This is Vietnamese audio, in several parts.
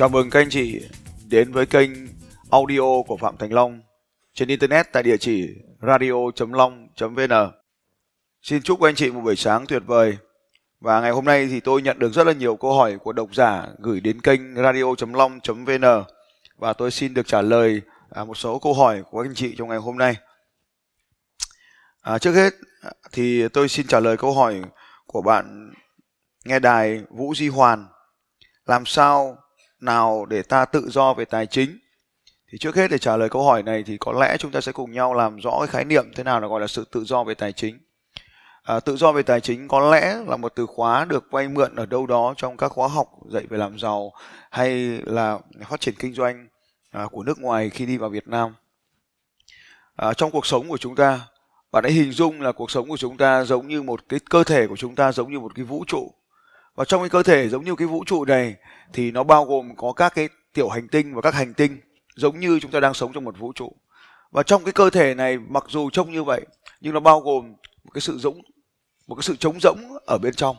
Chào mừng các anh chị đến với kênh audio của Phạm Thành Long trên Internet tại địa chỉ radio.long.vn. Xin chúc anh chị một buổi sáng tuyệt vời. Và ngày hôm nay thì tôi nhận được rất là nhiều câu hỏi của độc giả gửi đến kênh radio.long.vn và tôi xin được trả lời à, một số câu hỏi của anh chị trong ngày hôm nay. À, trước hết thì tôi xin trả lời câu hỏi của bạn nghe đài Vũ Di Hoàn. Làm sao nào để ta tự do về tài chính thì trước hết để trả lời câu hỏi này thì có lẽ chúng ta sẽ cùng nhau làm rõ cái khái niệm thế nào là gọi là sự tự do về tài chính à, tự do về tài chính có lẽ là một từ khóa được vay mượn ở đâu đó trong các khóa học dạy về làm giàu hay là phát triển kinh doanh à, của nước ngoài khi đi vào Việt Nam. À, trong cuộc sống của chúng ta bạn hãy hình dung là cuộc sống của chúng ta giống như một cái cơ thể của chúng ta giống như một cái vũ trụ. Và trong cái cơ thể giống như cái vũ trụ này thì nó bao gồm có các cái tiểu hành tinh và các hành tinh giống như chúng ta đang sống trong một vũ trụ. Và trong cái cơ thể này mặc dù trông như vậy nhưng nó bao gồm một cái sự giống một cái sự trống rỗng ở bên trong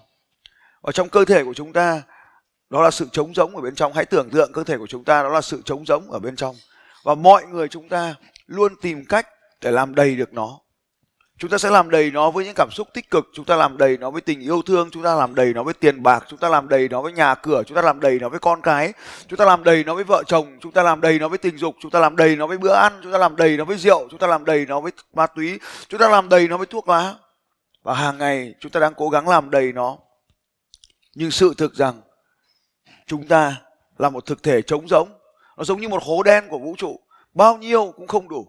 và trong cơ thể của chúng ta đó là sự trống rỗng ở bên trong hãy tưởng tượng cơ thể của chúng ta đó là sự trống rỗng ở bên trong và mọi người chúng ta luôn tìm cách để làm đầy được nó chúng ta sẽ làm đầy nó với những cảm xúc tích cực chúng ta làm đầy nó với tình yêu thương chúng ta làm đầy nó với tiền bạc chúng ta làm đầy nó với nhà cửa chúng ta làm đầy nó với con cái chúng ta làm đầy nó với vợ chồng chúng ta làm đầy nó với tình dục chúng ta làm đầy nó với bữa ăn chúng ta làm đầy nó với rượu chúng ta làm đầy nó với ma túy chúng ta làm đầy nó với thuốc lá và hàng ngày chúng ta đang cố gắng làm đầy nó. Nhưng sự thực rằng chúng ta là một thực thể trống rỗng. Nó giống như một hố đen của vũ trụ. Bao nhiêu cũng không đủ.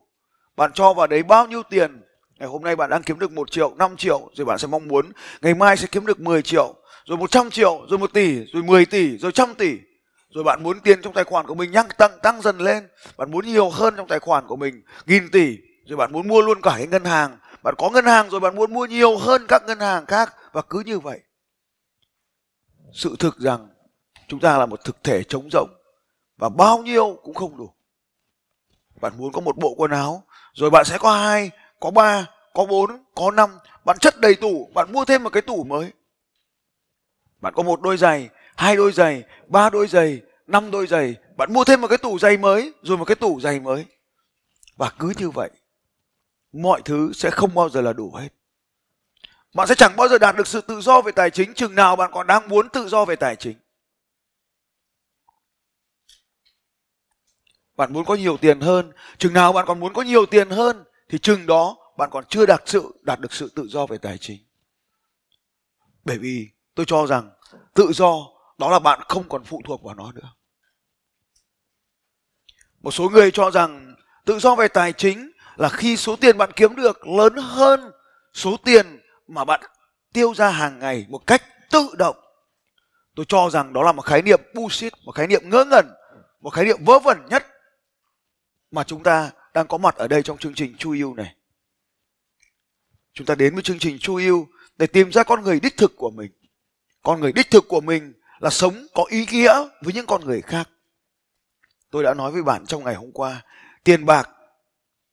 Bạn cho vào đấy bao nhiêu tiền? Ngày hôm nay bạn đang kiếm được 1 triệu, 5 triệu rồi bạn sẽ mong muốn ngày mai sẽ kiếm được 10 triệu, rồi 100 triệu, rồi 1 tỷ, rồi 10 tỷ, rồi trăm tỷ. Rồi bạn muốn tiền trong tài khoản của mình nhắc tăng tăng dần lên, bạn muốn nhiều hơn trong tài khoản của mình, nghìn tỷ, rồi bạn muốn mua luôn cả cái ngân hàng. Bạn có ngân hàng rồi bạn muốn mua nhiều hơn các ngân hàng khác. Và cứ như vậy. Sự thực rằng chúng ta là một thực thể trống rỗng. Và bao nhiêu cũng không đủ. Bạn muốn có một bộ quần áo, rồi bạn sẽ có hai có ba có bốn có năm. Bạn chất đầy tủ bạn mua thêm một cái tủ mới. Bạn có một đôi giày hai đôi giày ba đôi giày năm đôi giày. Bạn mua thêm một cái tủ giày mới rồi một cái tủ giày mới. Và cứ như vậy mọi thứ sẽ không bao giờ là đủ hết. Bạn sẽ chẳng bao giờ đạt được sự tự do về tài chính, chừng nào bạn còn đang muốn tự do về tài chính. Bạn muốn có nhiều tiền hơn, chừng nào bạn còn muốn có nhiều tiền hơn, thì chừng đó bạn còn chưa đạt sự, đạt được sự tự do về tài chính. Bởi vì tôi cho rằng tự do đó là bạn không còn phụ thuộc vào nó nữa. Một số người cho rằng tự do về tài chính là khi số tiền bạn kiếm được lớn hơn số tiền mà bạn tiêu ra hàng ngày một cách tự động tôi cho rằng đó là một khái niệm bullshit một khái niệm ngớ ngẩn một khái niệm vớ vẩn nhất mà chúng ta đang có mặt ở đây trong chương trình Chu yêu này. Chúng ta đến với chương trình Chu yêu để tìm ra con người đích thực của mình. Con người đích thực của mình là sống có ý nghĩa với những con người khác. Tôi đã nói với bạn trong ngày hôm qua, tiền bạc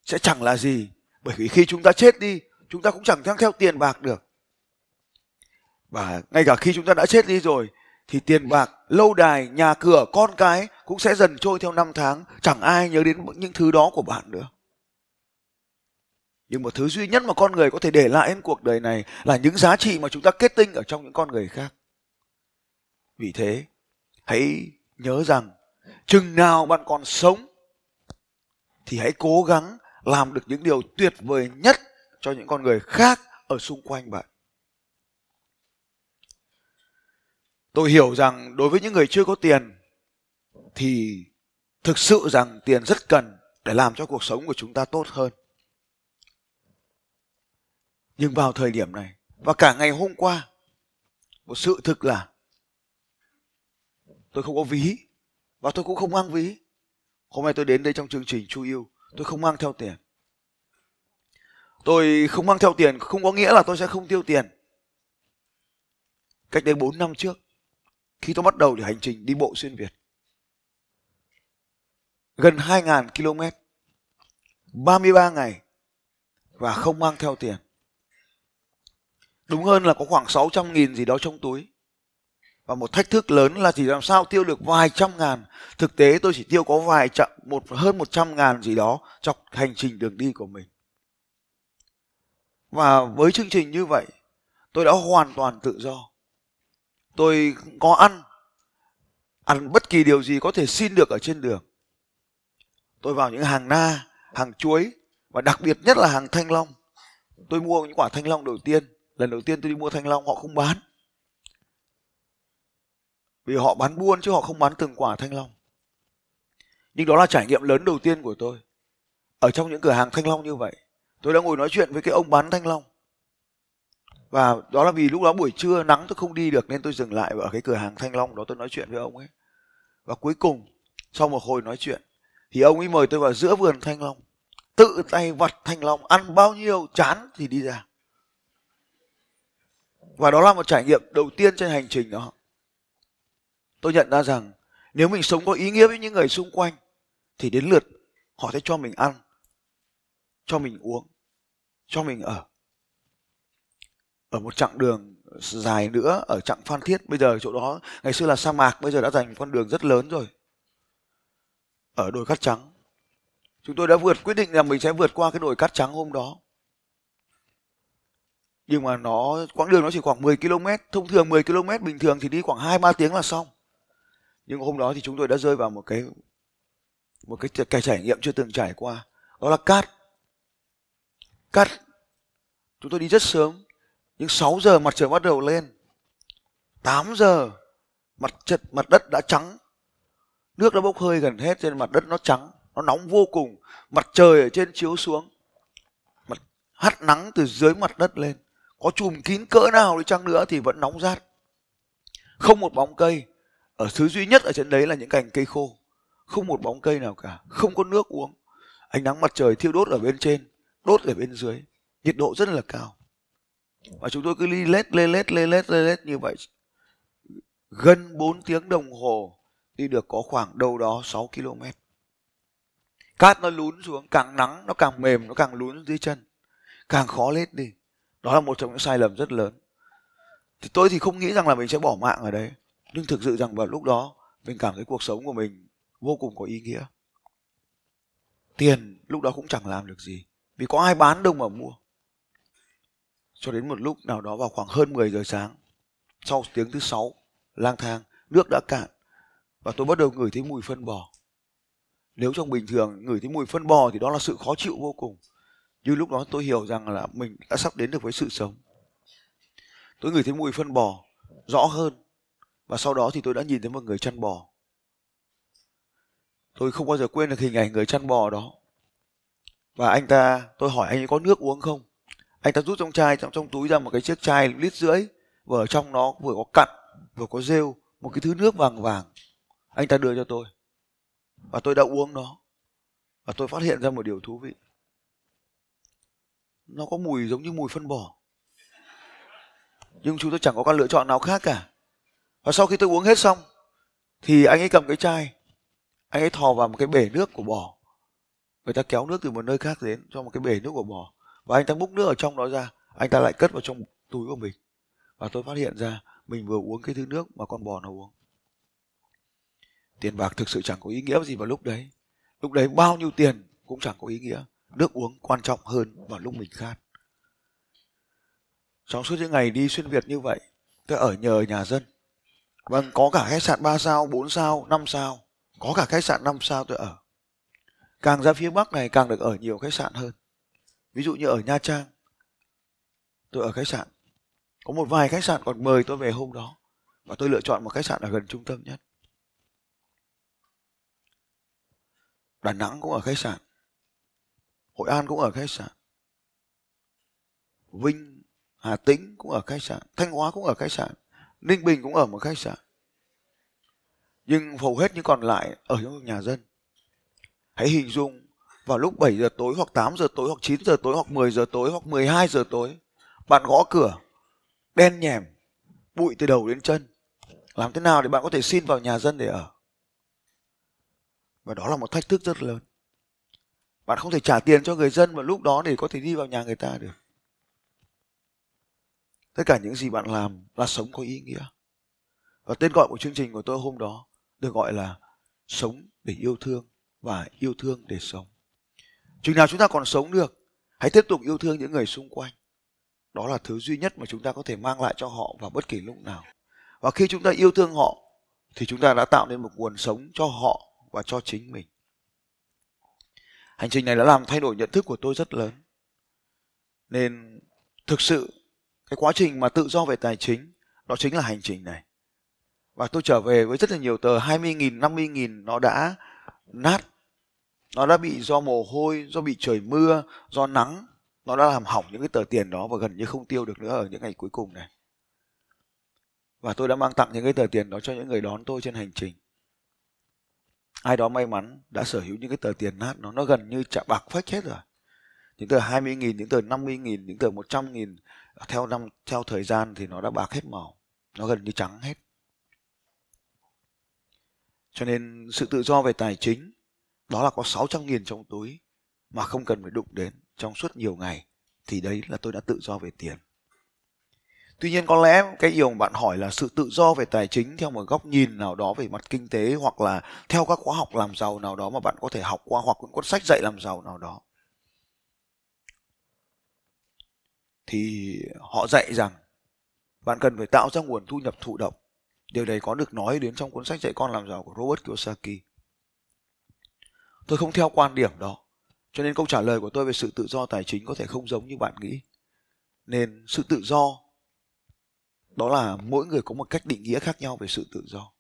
sẽ chẳng là gì bởi vì khi chúng ta chết đi, chúng ta cũng chẳng theo theo tiền bạc được. Và ngay cả khi chúng ta đã chết đi rồi thì tiền bạc, lâu đài, nhà cửa, con cái cũng sẽ dần trôi theo năm tháng, chẳng ai nhớ đến những thứ đó của bạn nữa. Nhưng một thứ duy nhất mà con người có thể để lại trên cuộc đời này là những giá trị mà chúng ta kết tinh ở trong những con người khác. Vì thế, hãy nhớ rằng chừng nào bạn còn sống thì hãy cố gắng làm được những điều tuyệt vời nhất cho những con người khác ở xung quanh bạn. tôi hiểu rằng đối với những người chưa có tiền thì thực sự rằng tiền rất cần để làm cho cuộc sống của chúng ta tốt hơn nhưng vào thời điểm này và cả ngày hôm qua, một sự thực là tôi không có ví và tôi cũng không mang ví hôm nay tôi đến đây trong chương trình chu yêu tôi không mang theo tiền tôi không mang theo tiền không có nghĩa là tôi sẽ không tiêu tiền cách đây 4 năm trước khi tôi bắt đầu để hành trình đi bộ xuyên Việt. Gần 2.000 km, 33 ngày và không mang theo tiền. Đúng hơn là có khoảng 600.000 gì đó trong túi. Và một thách thức lớn là chỉ làm sao tiêu được vài trăm ngàn. Thực tế tôi chỉ tiêu có vài trăm, một hơn 100 ngàn gì đó trong hành trình đường đi của mình. Và với chương trình như vậy, tôi đã hoàn toàn tự do. Tôi có ăn, ăn bất kỳ điều gì có thể xin được ở trên đường. Tôi vào những hàng na, hàng chuối và đặc biệt nhất là hàng thanh long. Tôi mua những quả thanh long đầu tiên. Lần đầu tiên tôi đi mua thanh long họ không bán. Vì họ bán buôn chứ họ không bán từng quả thanh long. Nhưng đó là trải nghiệm lớn đầu tiên của tôi. Ở trong những cửa hàng thanh long như vậy, tôi đã ngồi nói chuyện với cái ông bán thanh long. Và đó là vì lúc đó buổi trưa nắng tôi không đi được nên tôi dừng lại ở cái cửa hàng thanh long đó tôi nói chuyện với ông ấy. Và cuối cùng sau một hồi nói chuyện thì ông ấy mời tôi vào giữa vườn thanh long tự tay vặt thanh long ăn bao nhiêu chán thì đi ra và đó là một trải nghiệm đầu tiên trên hành trình đó tôi nhận ra rằng nếu mình sống có ý nghĩa với những người xung quanh, thì đến lượt họ sẽ cho mình ăn, cho mình uống, cho mình ở. Ở một chặng đường dài nữa, ở chặng phan thiết, bây giờ chỗ đó, ngày xưa là sa mạc, bây giờ đã thành con đường rất lớn rồi. Ở đồi cát trắng, chúng tôi đã vượt, quyết định là mình sẽ vượt qua cái đồi cát trắng hôm đó. Nhưng mà nó, quãng đường nó chỉ khoảng 10 km thông thường 10 km bình thường thì đi khoảng 2 3 tiếng là xong nhưng hôm đó thì chúng tôi đã rơi vào một cái một cái, cái trải nghiệm chưa từng trải qua. Đó là cát. Cát. Chúng tôi đi rất sớm nhưng 6 giờ mặt trời bắt đầu lên. 8 giờ mặt trận mặt đất đã trắng. Nước đã bốc hơi gần hết trên mặt đất nó trắng nó nóng vô cùng. Mặt trời ở trên chiếu xuống. Mặt hắt nắng từ dưới mặt đất lên. Có chùm kín cỡ nào đi chăng nữa thì vẫn nóng rát. Không một bóng cây ở thứ duy nhất ở trên đấy là những cành cây khô. Không một bóng cây nào cả, không có nước uống. Ánh nắng mặt trời thiêu đốt ở bên trên, đốt ở bên dưới. Nhiệt độ rất là cao. Và chúng tôi cứ đi lết lê lết lê lết lê lết như vậy. Gần 4 tiếng đồng hồ đi được có khoảng đâu đó 6 km. Cát nó lún xuống, càng nắng nó càng mềm, nó càng lún dưới chân. Càng khó lết đi. Đó là một trong những sai lầm rất lớn. Thì tôi thì không nghĩ rằng là mình sẽ bỏ mạng ở đấy nhưng thực sự rằng vào lúc đó, mình cảm thấy cuộc sống của mình vô cùng có ý nghĩa. Tiền lúc đó cũng chẳng làm được gì, vì có ai bán đâu mà mua. Cho đến một lúc nào đó vào khoảng hơn 10 giờ sáng, sau tiếng thứ sáu, lang thang, nước đã cạn, và tôi bắt đầu ngửi thấy mùi phân bò. Nếu trong bình thường ngửi thấy mùi phân bò thì đó là sự khó chịu vô cùng. Nhưng lúc đó tôi hiểu rằng là mình đã sắp đến được với sự sống. Tôi ngửi thấy mùi phân bò rõ hơn và sau đó thì tôi đã nhìn thấy một người chăn bò. Tôi không bao giờ quên được hình ảnh người chăn bò đó. Và anh ta, tôi hỏi anh ấy có nước uống không? Anh ta rút trong chai, trong trong túi ra một cái chiếc chai lít rưỡi, và ở trong nó vừa có cặn, vừa có rêu, một cái thứ nước vàng vàng. Anh ta đưa cho tôi. Và tôi đã uống nó. Và tôi phát hiện ra một điều thú vị. Nó có mùi giống như mùi phân bò. Nhưng chúng tôi chẳng có các lựa chọn nào khác cả và sau khi tôi uống hết xong, thì anh ấy cầm cái chai, anh ấy thò vào một cái bể nước của bò. Người ta kéo nước từ một nơi khác đến cho một cái bể nước của bò. Và anh ta múc nước ở trong đó ra, anh ta lại cất vào trong túi của mình. Và tôi phát hiện ra mình vừa uống cái thứ nước mà con bò nó uống. Tiền bạc thực sự chẳng có ý nghĩa gì vào lúc đấy. Lúc đấy bao nhiêu tiền cũng chẳng có ý nghĩa. Nước uống quan trọng hơn vào lúc mình khát. Trong suốt những ngày đi xuyên việt như vậy, tôi ở nhờ nhà dân vâng có cả khách sạn 3 sao 4 sao 5 sao. Có cả khách sạn 5 sao tôi ở. Càng ra phía bắc này càng được ở nhiều khách sạn hơn. Ví dụ như ở nha trang, tôi ở khách sạn. Có một vài khách sạn còn mời tôi về hôm đó. Và tôi lựa chọn một khách sạn ở gần trung tâm nhất. Đà Nẵng cũng ở khách sạn. Hội An cũng ở khách sạn. Vinh, Hà Tĩnh cũng ở khách sạn. Thanh Hóa cũng ở khách sạn. Ninh Bình cũng ở một khách sạn. Nhưng hầu hết những còn lại ở trong nhà dân. Hãy hình dung, vào lúc 7 giờ tối hoặc 8 giờ tối hoặc 9 giờ tối hoặc 10 giờ tối hoặc 12 giờ tối, bạn gõ cửa, đen nhèm, bụi từ đầu đến chân. Làm thế nào để bạn có thể xin vào nhà dân để ở? Và đó là một thách thức rất lớn. Bạn không thể trả tiền cho người dân vào lúc đó để có thể đi vào nhà người ta được tất cả những gì bạn làm là sống có ý nghĩa. Và tên gọi của chương trình của tôi hôm đó được gọi là sống để yêu thương và yêu thương để sống. Chừng nào chúng ta còn sống được, hãy tiếp tục yêu thương những người xung quanh. Đó là thứ duy nhất mà chúng ta có thể mang lại cho họ vào bất kỳ lúc nào. Và khi chúng ta yêu thương họ, thì chúng ta đã tạo nên một nguồn sống cho họ và cho chính mình. Hành trình này đã làm thay đổi nhận thức của tôi rất lớn. Nên thực sự cái quá trình mà tự do về tài chính đó chính là hành trình này. Và tôi trở về với rất là nhiều tờ 20.000, 50.000 nó đã nát nó đã bị do mồ hôi do bị trời mưa do nắng nó đã làm hỏng những cái tờ tiền đó và gần như không tiêu được nữa ở những ngày cuối cùng này. Và tôi đã mang tặng những cái tờ tiền đó cho những người đón tôi trên hành trình. Ai đó may mắn đã sở hữu những cái tờ tiền nát nó nó gần như chạm bạc phách hết rồi. Những tờ 20 nghìn những tờ 50 nghìn những tờ 100 nghìn theo năm, theo thời gian thì nó đã bạc hết màu, nó gần như trắng hết. Cho nên sự tự do về tài chính, đó là có 600 nghìn trong túi mà không cần phải đụng đến trong suốt nhiều ngày, thì đấy là tôi đã tự do về tiền. Tuy nhiên có lẽ cái điều mà bạn hỏi là sự tự do về tài chính theo một góc nhìn nào đó về mặt kinh tế hoặc là theo các khóa học làm giàu nào đó mà bạn có thể học qua hoặc những cuốn sách dạy làm giàu nào đó thì họ dạy rằng bạn cần phải tạo ra nguồn thu nhập thụ động. Điều này có được nói đến trong cuốn sách dạy con làm giàu của Robert Kiyosaki. Tôi không theo quan điểm đó, cho nên câu trả lời của tôi về sự tự do tài chính có thể không giống như bạn nghĩ. Nên sự tự do, đó là mỗi người có một cách định nghĩa khác nhau về sự tự do.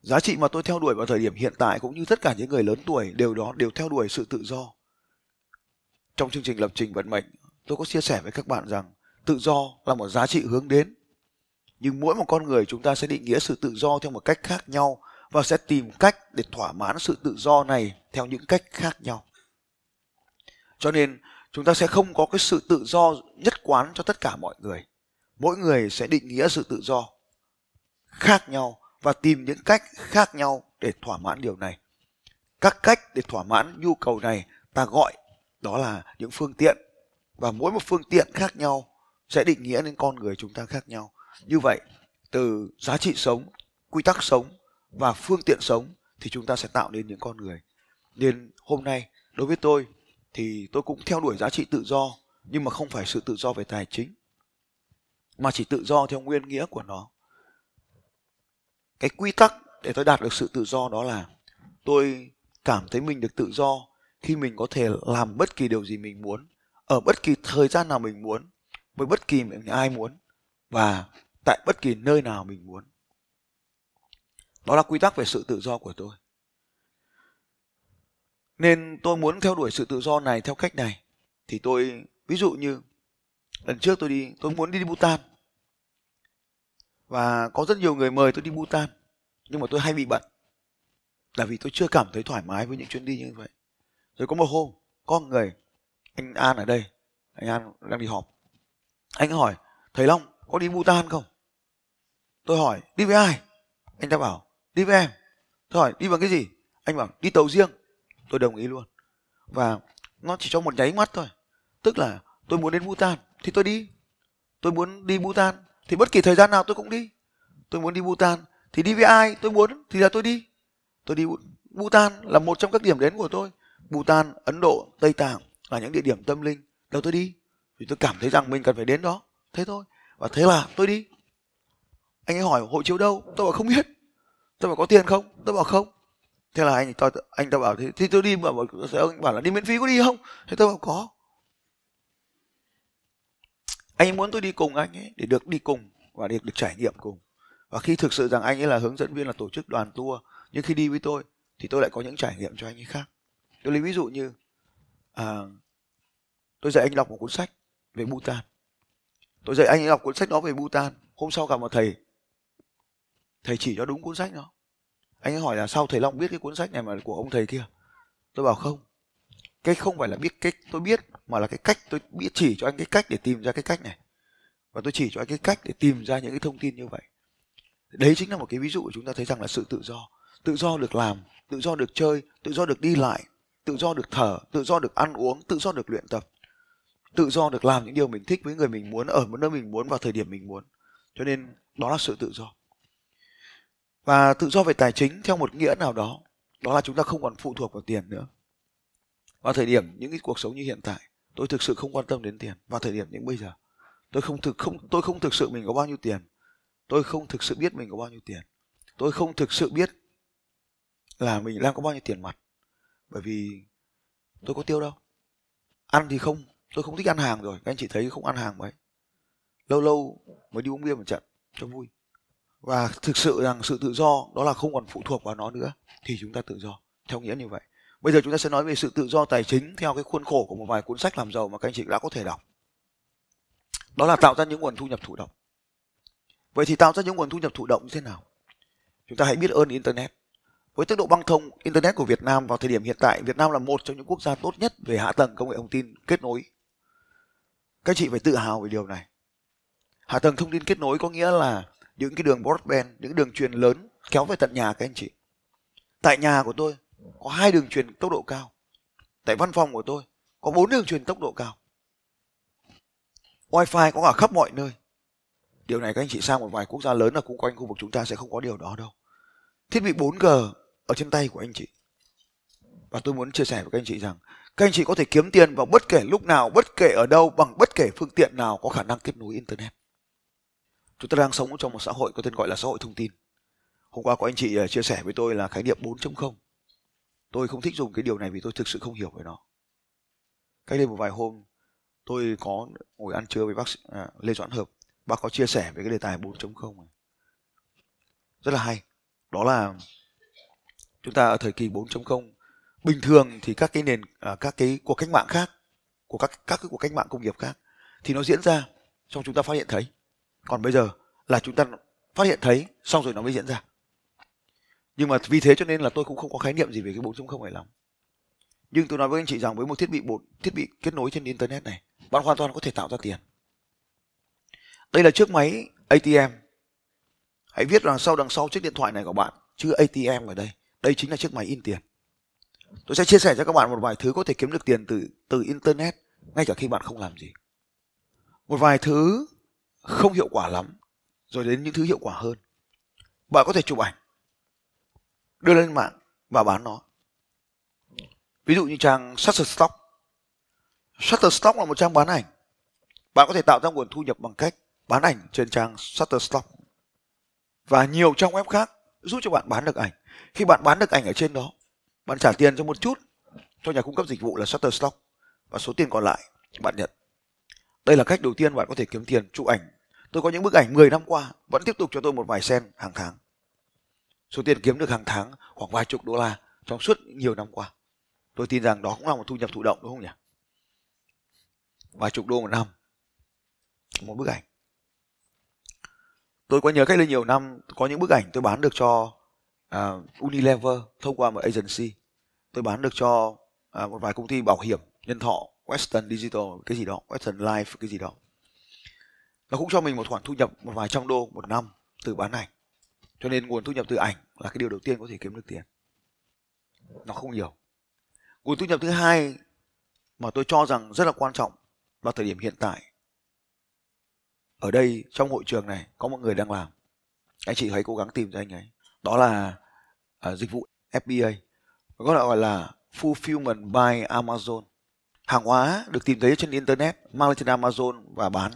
Giá trị mà tôi theo đuổi vào thời điểm hiện tại cũng như tất cả những người lớn tuổi đều đó đều theo đuổi sự tự do trong chương trình lập trình vận mệnh, tôi có chia sẻ với các bạn rằng tự do là một giá trị hướng đến. Nhưng mỗi một con người chúng ta sẽ định nghĩa sự tự do theo một cách khác nhau và sẽ tìm cách để thỏa mãn sự tự do này theo những cách khác nhau. Cho nên, chúng ta sẽ không có cái sự tự do nhất quán cho tất cả mọi người. Mỗi người sẽ định nghĩa sự tự do khác nhau và tìm những cách khác nhau để thỏa mãn điều này. Các cách để thỏa mãn nhu cầu này ta gọi đó là những phương tiện và mỗi một phương tiện khác nhau sẽ định nghĩa đến con người chúng ta khác nhau. Như vậy, từ giá trị sống, quy tắc sống và phương tiện sống thì chúng ta sẽ tạo nên những con người. Nên hôm nay, đối với tôi thì tôi cũng theo đuổi giá trị tự do, nhưng mà không phải sự tự do về tài chính, mà chỉ tự do theo nguyên nghĩa của nó. Cái quy tắc để tôi đạt được sự tự do đó là tôi cảm thấy mình được tự do khi mình có thể làm bất kỳ điều gì mình muốn, ở bất kỳ thời gian nào mình muốn, với bất kỳ ai muốn, và tại bất kỳ nơi nào mình muốn. Đó là quy tắc về sự tự do của tôi. Nên tôi muốn theo đuổi sự tự do này theo cách này. Thì tôi, ví dụ như, lần trước tôi đi, tôi muốn đi Bhutan. Và có rất nhiều người mời tôi đi Bhutan, nhưng mà tôi hay bị bận, là vì tôi chưa cảm thấy thoải mái với những chuyến đi như vậy rồi có một hôm, có một người, anh An ở đây, anh An đang đi họp. Anh hỏi, thầy Long, có đi Bhutan không? Tôi hỏi, đi với ai? Anh ta bảo, đi với em. Tôi hỏi, đi bằng cái gì? Anh bảo, đi tàu riêng. Tôi đồng ý luôn. Và nó chỉ trong một nháy mắt thôi. Tức là tôi muốn đến Bhutan thì tôi đi. Tôi muốn đi Bhutan thì bất kỳ thời gian nào tôi cũng đi. Tôi muốn đi Bhutan thì đi với ai tôi muốn thì là tôi đi. Tôi đi Bhutan là một trong các điểm đến của tôi. Bhutan, Ấn Độ, Tây Tạng là những địa điểm tâm linh. Đâu tôi đi vì tôi cảm thấy rằng mình cần phải đến đó. Thế thôi. Và thế là tôi đi. Anh ấy hỏi, hộ chiếu đâu? Tôi bảo, không biết. Tôi bảo, có tiền không? Tôi bảo, không. Thế là anh tôi anh ta bảo thế thì tôi đi. Mà ông bảo là đi miễn phí có đi không? Thế tôi bảo, có. Anh ấy muốn tôi đi cùng anh ấy, để được đi cùng và được được trải nghiệm cùng. Và khi thực sự rằng anh ấy là hướng dẫn viên, là tổ chức đoàn tour, nhưng khi đi với tôi, thì tôi lại có những trải nghiệm cho anh ấy khác tôi lấy ví dụ như à, tôi dạy anh đọc một cuốn sách về Bhutan. Tôi dạy anh ấy đọc cuốn sách đó về Bhutan. Hôm sau gặp một thầy thầy chỉ cho đúng cuốn sách đó. Anh ấy hỏi là sao thầy long biết cái cuốn sách này mà của ông thầy kia? Tôi bảo không cái không phải là biết cách tôi biết mà là cái cách tôi biết chỉ cho anh cái cách để tìm ra cái cách này. Và tôi chỉ cho anh cái cách để tìm ra những cái thông tin như vậy. Đấy chính là một cái ví dụ của chúng ta thấy rằng là sự tự do. Tự do được làm tự do được chơi tự do được đi lại tự do được thở, tự do được ăn uống, tự do được luyện tập. Tự do được làm những điều mình thích với người mình muốn, ở một nơi mình muốn, vào thời điểm mình muốn. Cho nên đó là sự tự do. Và tự do về tài chính theo một nghĩa nào đó đó là chúng ta không còn phụ thuộc vào tiền nữa. Vào thời điểm những cái cuộc sống như hiện tại, tôi thực sự không quan tâm đến tiền. Vào thời điểm những bây giờ, tôi không thực, không, tôi không thực sự mình có bao nhiêu tiền. Tôi không thực sự biết mình có bao nhiêu tiền. Tôi không thực sự biết là mình đang có bao nhiêu tiền mặt bởi vì tôi có tiêu đâu. Ăn thì không, tôi không thích ăn hàng rồi. Các anh chị thấy không ăn hàng mấy lâu lâu mới đi uống bia một trận cho vui. Và thực sự rằng sự tự do đó là không còn phụ thuộc vào nó nữa, thì chúng ta tự do. Theo nghĩa như vậy. Bây giờ chúng ta sẽ nói về sự tự do tài chính theo cái khuôn khổ của một vài cuốn sách làm giàu mà các anh chị đã có thể đọc. Đó là tạo ra những nguồn thu nhập thụ động. Vậy thì tạo ra những nguồn thu nhập thụ động như thế nào? Chúng ta hãy biết ơn internet với tốc độ băng thông, internet của Việt Nam vào thời điểm hiện tại, Việt Nam là một trong những quốc gia tốt nhất về hạ tầng công nghệ thông tin kết nối. Các chị phải tự hào về điều này. Hạ tầng thông tin kết nối có nghĩa là những cái đường broadband, những đường truyền lớn kéo về tận nhà các anh chị. Tại nhà của tôi có hai đường truyền tốc độ cao. Tại văn phòng của tôi có bốn đường truyền tốc độ cao. Wi-Fi có cả khắp mọi nơi. Điều này các anh chị sang một vài quốc gia lớn ở xung quanh khu vực chúng ta sẽ không có điều đó đâu. Thiết bị 4G ở trên tay của anh chị. Và tôi muốn chia sẻ với các anh chị rằng các anh chị có thể kiếm tiền vào bất kể lúc nào bất kể ở đâu bằng bất kể phương tiện nào có khả năng kết nối internet. Chúng ta đang sống trong một xã hội có tên gọi là xã hội thông tin. Hôm qua có anh chị ờ, chia sẻ với tôi là khái niệm 4.0 tôi không thích dùng cái điều này vì tôi thực sự không hiểu về nó. Cách đây một vài hôm tôi có ngồi ăn trưa với bác sĩ, à, lê doãn hợp. Bác có chia sẻ về cái đề tài 4.0 này. Rất là hay. Đó là chúng ta ở thời kỳ 4.0 bình thường thì các cái nền à, các cái cuộc cách mạng khác, của các các cái cuộc cách mạng công nghiệp khác, thì nó diễn ra, xong chúng ta phát hiện thấy. Còn bây giờ là chúng ta phát hiện thấy, xong rồi nó mới diễn ra. Nhưng mà vì thế cho nên là tôi cũng không có khái niệm gì về cái 4.0 này lắm nhưng tôi nói với anh chị rằng với một thiết bị bộ thiết bị kết nối trên internet này, bạn hoàn toàn có thể tạo ra tiền. Đây là chiếc máy ATM hãy viết rằng sau đằng sau chiếc điện thoại này của bạn, chữ ATM ở đây đây chính là chiếc máy in tiền. Tôi sẽ chia sẻ cho các bạn một vài thứ có thể kiếm được tiền từ từ internet ngay cả khi bạn không làm gì. Một vài thứ không hiệu quả lắm, rồi đến những thứ hiệu quả hơn. Bạn có thể chụp ảnh, đưa lên mạng và bán nó. Ví dụ như trang Shutterstock. Shutterstock là một trang bán ảnh. Bạn có thể tạo ra nguồn thu nhập bằng cách bán ảnh trên trang Shutterstock. Và nhiều trang web khác giúp cho bạn bán được ảnh. Khi bạn bán được ảnh ở trên đó, bạn trả tiền cho một chút, cho nhà cung cấp dịch vụ là Shutterstock, và số tiền còn lại bạn nhận. Đây là cách đầu tiên bạn có thể kiếm tiền chụp ảnh. Tôi có những bức ảnh 10 năm qua, vẫn tiếp tục cho tôi một vài sen hàng tháng. Số tiền kiếm được hàng tháng khoảng vài chục đô la trong suốt nhiều năm qua. Tôi tin rằng đó cũng là một thu nhập thụ động, đúng không nhỉ? Vài chục đô một năm. Một bức ảnh tôi có nhớ cách đây nhiều năm có những bức ảnh tôi bán được cho uh, Unilever thông qua một agency. Tôi bán được cho uh, một vài công ty bảo hiểm nhân thọ Western Digital cái gì đó Western Life cái gì đó. Nó cũng cho mình một khoản thu nhập một vài trăm đô một năm từ bán ảnh. Cho nên nguồn thu nhập từ ảnh là cái điều đầu tiên có thể kiếm được tiền. Nó không nhiều. Nguồn thu nhập thứ hai mà tôi cho rằng rất là quan trọng vào thời điểm hiện tại ở đây trong hội trường này có một người đang làm. Anh chị hãy cố gắng tìm cho anh ấy. Đó là uh, dịch vụ FBA có gọi là fulfillment by Amazon. Hàng hóa được tìm thấy trên internet mang lên trên Amazon và bán.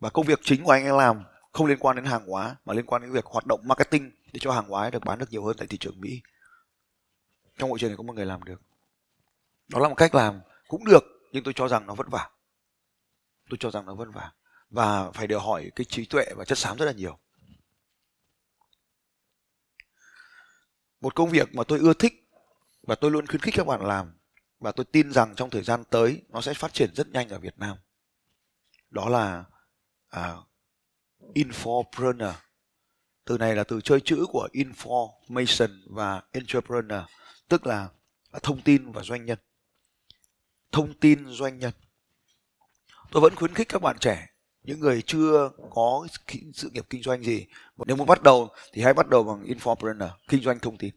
Và công việc chính của anh ấy làm không liên quan đến hàng hóa mà liên quan đến việc hoạt động marketing để cho hàng hóa được bán được nhiều hơn tại thị trường Mỹ. Trong hội trường này có một người làm được. Đó là một cách làm cũng được nhưng tôi cho rằng nó vất vả. Tôi cho rằng nó vất vả và phải đòi hỏi cái trí tuệ và chất xám rất là nhiều. Một công việc mà tôi ưa thích và tôi luôn khuyến khích các bạn làm và tôi tin rằng trong thời gian tới nó sẽ phát triển rất nhanh ở Việt Nam đó là à, infopreneur. Từ này là từ chơi chữ của information và entrepreneur tức là thông tin và doanh nhân. Thông tin doanh nhân. Tôi vẫn khuyến khích các bạn trẻ những người chưa có sự nghiệp kinh doanh gì nếu muốn bắt đầu thì hãy bắt đầu bằng infopreneur kinh doanh thông tin.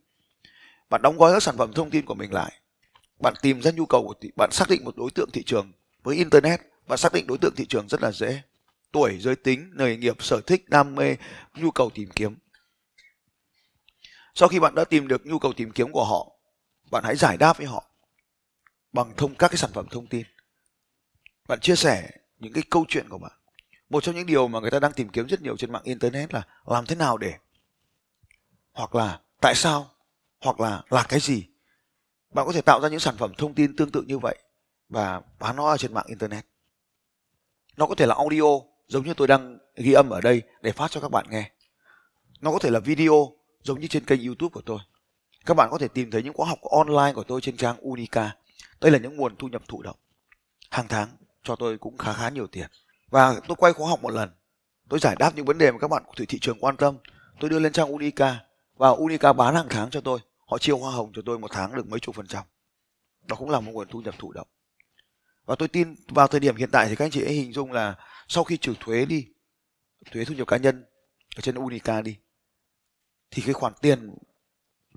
Bạn đóng gói các sản phẩm thông tin của mình lại. Bạn tìm ra nhu cầu của thị, bạn xác định một đối tượng thị trường với internet bạn xác định đối tượng thị trường rất là dễ. Tuổi giới tính nghề nghiệp sở thích đam mê nhu cầu tìm kiếm. Sau khi bạn đã tìm được nhu cầu tìm kiếm của họ bạn hãy giải đáp với họ bằng thông các cái sản phẩm thông tin. Bạn chia sẻ những cái câu chuyện của bạn một trong những điều mà người ta đang tìm kiếm rất nhiều trên mạng internet là làm thế nào để hoặc là tại sao, hoặc là là cái gì. Bạn có thể tạo ra những sản phẩm thông tin tương tự như vậy và bán nó ở trên mạng internet. Nó có thể là audio, giống như tôi đang ghi âm ở đây để phát cho các bạn nghe. Nó có thể là video, giống như trên kênh youtube của tôi. Các bạn có thể tìm thấy những khóa học online của tôi trên trang unica. Đây là những nguồn thu nhập thụ động. Hàng tháng, cho tôi cũng khá khá nhiều tiền và tôi quay khóa học một lần. Tôi giải đáp những vấn đề mà các bạn của thị trường quan tâm. Tôi đưa lên trang unica. Và unica bán hàng tháng cho tôi. Họ chia hoa hồng cho tôi một tháng được mấy chục phần trăm. Đó cũng là một nguồn thu nhập thụ động. Và tôi tin vào thời điểm hiện tại thì các anh chị hãy hình dung là sau khi trừ thuế đi, thuế thu nhập cá nhân ở trên unica đi, thì cái khoản tiền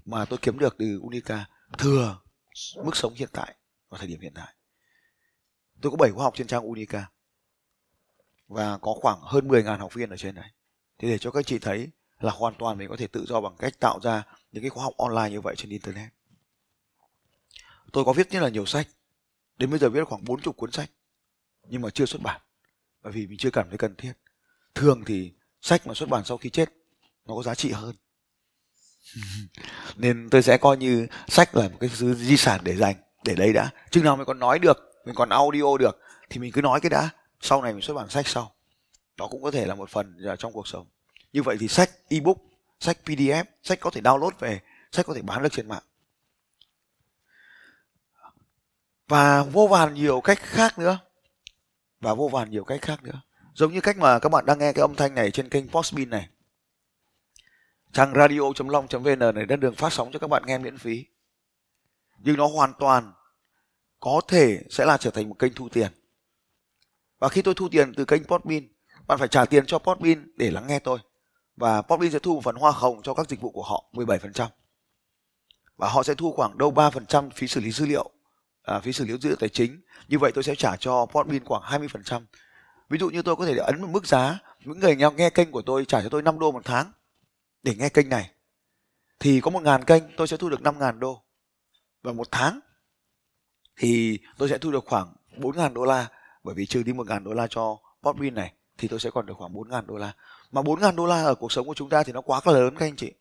mà tôi kiếm được từ unica thừa mức sống hiện tại vào thời điểm hiện tại. Tôi có 7 khóa học trên trang unica và có khoảng hơn 10.000 học viên ở trên này thì để cho các chị thấy là hoàn toàn mình có thể tự do bằng cách tạo ra những cái khóa học online như vậy trên internet. Tôi có viết rất là nhiều sách. Đến bây giờ viết khoảng 40 cuốn sách. Nhưng mà chưa xuất bản. Bởi vì mình chưa cảm thấy cần thiết. Thường thì sách mà xuất bản sau khi chết, nó có giá trị hơn. Nên tôi sẽ coi như sách là một cái thứ di sản để dành, để đấy đã. Chừng nào mình còn nói được, mình còn audio được, thì mình cứ nói cái đã sau này mình xuất bản sách sau. Đó cũng có thể là một phần trong cuộc sống. Như vậy thì sách ebook, sách pdf sách có thể download về, sách có thể bán được trên mạng. Và vô vàn nhiều cách khác nữa. Và vô vàn nhiều cách khác nữa. Giống như cách mà các bạn đang nghe cái âm thanh này trên kênh Postbin này. Trang radio.long.vn này đã đường phát sóng cho các bạn nghe miễn phí. Nhưng nó hoàn toàn có thể sẽ là trở thành một kênh thu tiền và khi tôi thu tiền từ kênh Podbean bạn phải trả tiền cho Podbean để lắng nghe tôi. Và Podbean sẽ thu một phần hoa hồng cho các dịch vụ của họ 17% và họ sẽ thu khoảng đâu 3% phí xử lý dữ liệu à, phí xử lý dữ liệu tài chính. Như vậy tôi sẽ trả cho Podbean khoảng 20% ví dụ như tôi có thể ấn một mức giá những người nghe kênh của tôi trả cho tôi 5 đô một tháng để nghe kênh này. Thì có một ngàn kênh tôi sẽ thu được 5 ngàn đô. Và một tháng thì tôi sẽ thu được khoảng 4 ngàn đô la bởi vì trừ đi 1 ngàn đô la cho Podbean này, thì tôi sẽ còn được khoảng 4 ngàn đô la. Mà 4 ngàn đô la ở cuộc sống của chúng ta thì nó quá lớn các anh chị.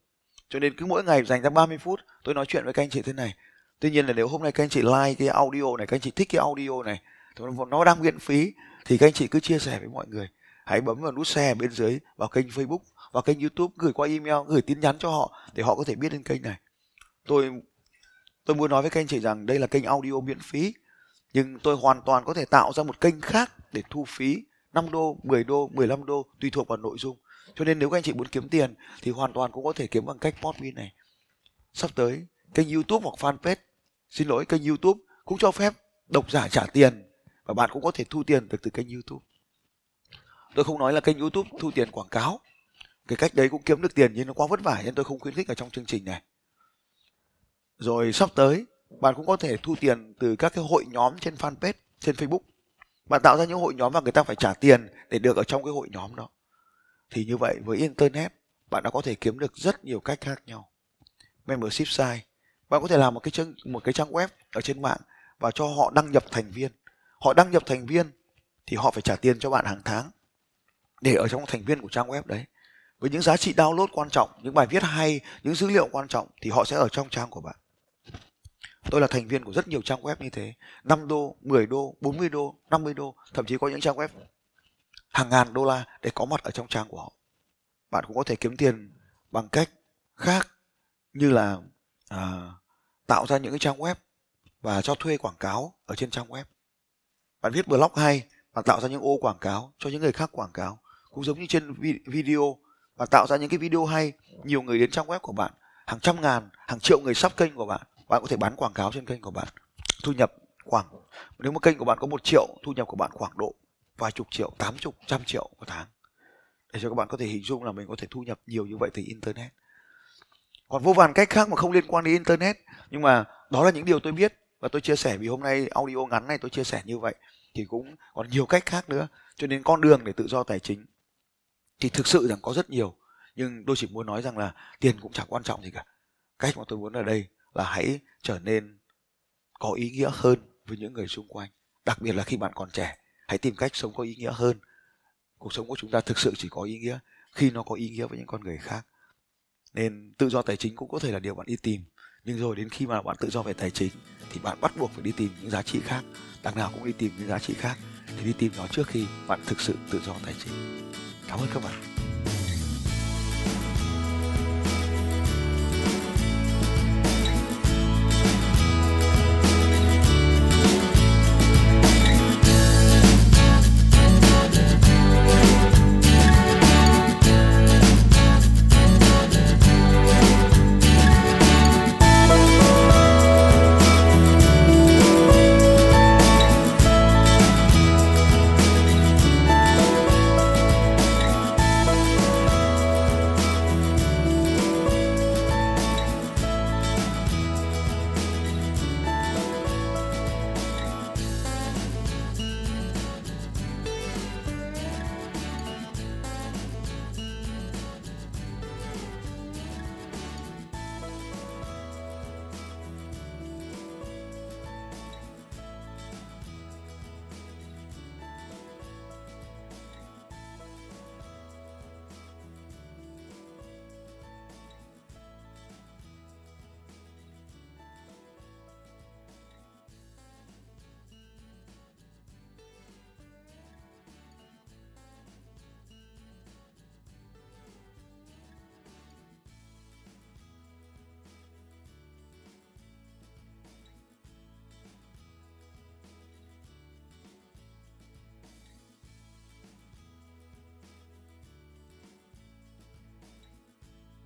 Cho nên cứ mỗi ngày dành ra 30 phút, tôi nói chuyện với các anh chị thế này. Tuy nhiên là nếu hôm nay các anh chị like cái audio này, các anh chị thích cái audio này nó đang miễn phí, thì các anh chị cứ chia sẻ với mọi người. Hãy bấm vào nút share bên dưới, vào kênh facebook, vào kênh youtube, gửi qua email, gửi tin nhắn cho họ, để họ có thể biết đến kênh này. Tôi tôi muốn nói với các anh chị rằng đây là kênh audio miễn phí nhưng tôi hoàn toàn có thể tạo ra một kênh khác để thu phí 5 đô, 10 đô, 15 đô tùy thuộc vào nội dung. Cho nên nếu các anh chị muốn kiếm tiền thì hoàn toàn cũng có thể kiếm bằng cách Podbean này. Sắp tới kênh YouTube hoặc fanpage, xin lỗi kênh YouTube cũng cho phép độc giả trả tiền và bạn cũng có thể thu tiền được từ kênh YouTube. Tôi không nói là kênh YouTube thu tiền quảng cáo. Cái cách đấy cũng kiếm được tiền nhưng nó quá vất vả nên tôi không khuyến khích ở trong chương trình này. Rồi sắp tới bạn cũng có thể thu tiền từ các cái hội nhóm trên fanpage, trên Facebook. Bạn tạo ra những hội nhóm và người ta phải trả tiền để được ở trong cái hội nhóm đó. Thì như vậy, với internet, bạn đã có thể kiếm được rất nhiều cách khác nhau. Membership site. Bạn có thể làm một cái trang, một cái trang web ở trên mạng và cho họ đăng nhập thành viên. Họ đăng nhập thành viên thì họ phải trả tiền cho bạn hàng tháng để ở trong thành viên của trang web đấy. Với những giá trị download quan trọng, những bài viết hay, những dữ liệu quan trọng thì họ sẽ ở trong trang của bạn. Tôi là thành viên của rất nhiều trang web như thế. 5 đô, 10 đô, 40 đô, 50 đô, thậm chí có những trang web hàng ngàn đô la để có mặt ở trong trang của họ. Bạn cũng có thể kiếm tiền bằng cách khác như là à, tạo ra những cái trang web và cho thuê quảng cáo ở trên trang web. Bạn viết blog hay, bạn tạo ra những ô quảng cáo cho những người khác quảng cáo. Cũng giống như trên video, bạn tạo ra những cái video hay, nhiều người đến trang web của bạn, hàng trăm ngàn, hàng triệu người sắp kênh của bạn bạn có thể bán quảng cáo trên kênh của bạn, thu nhập khoảng, nếu mà kênh của bạn có một triệu, thu nhập của bạn khoảng độ vài chục triệu, tám chục, trăm triệu một tháng. Để cho các bạn có thể hình dung là mình có thể thu nhập nhiều như vậy từ internet. Còn vô vàn cách khác mà không liên quan đến internet, nhưng mà đó là những điều tôi biết và tôi chia sẻ vì hôm nay audio ngắn này tôi chia sẻ như vậy, thì cũng còn nhiều cách khác nữa. Cho nên con đường để tự do tài chính thì thực sự rằng có rất nhiều, nhưng tôi chỉ muốn nói rằng là tiền cũng chẳng quan trọng gì cả. Cách mà tôi muốn ở đây là hãy trở nên có ý nghĩa hơn với những người xung quanh, đặc biệt là khi bạn còn trẻ. Hãy tìm cách sống có ý nghĩa hơn. Cuộc sống của chúng ta thực sự chỉ có ý nghĩa khi nó có ý nghĩa với những con người khác. Nên tự do tài chính cũng có thể là điều bạn đi tìm, nhưng rồi đến khi mà bạn tự do về tài chính thì bạn bắt buộc phải đi tìm những giá trị khác. Đằng nào cũng đi tìm những giá trị khác thì đi tìm nó trước khi bạn thực sự tự do tài chính. Cảm ơn các bạn.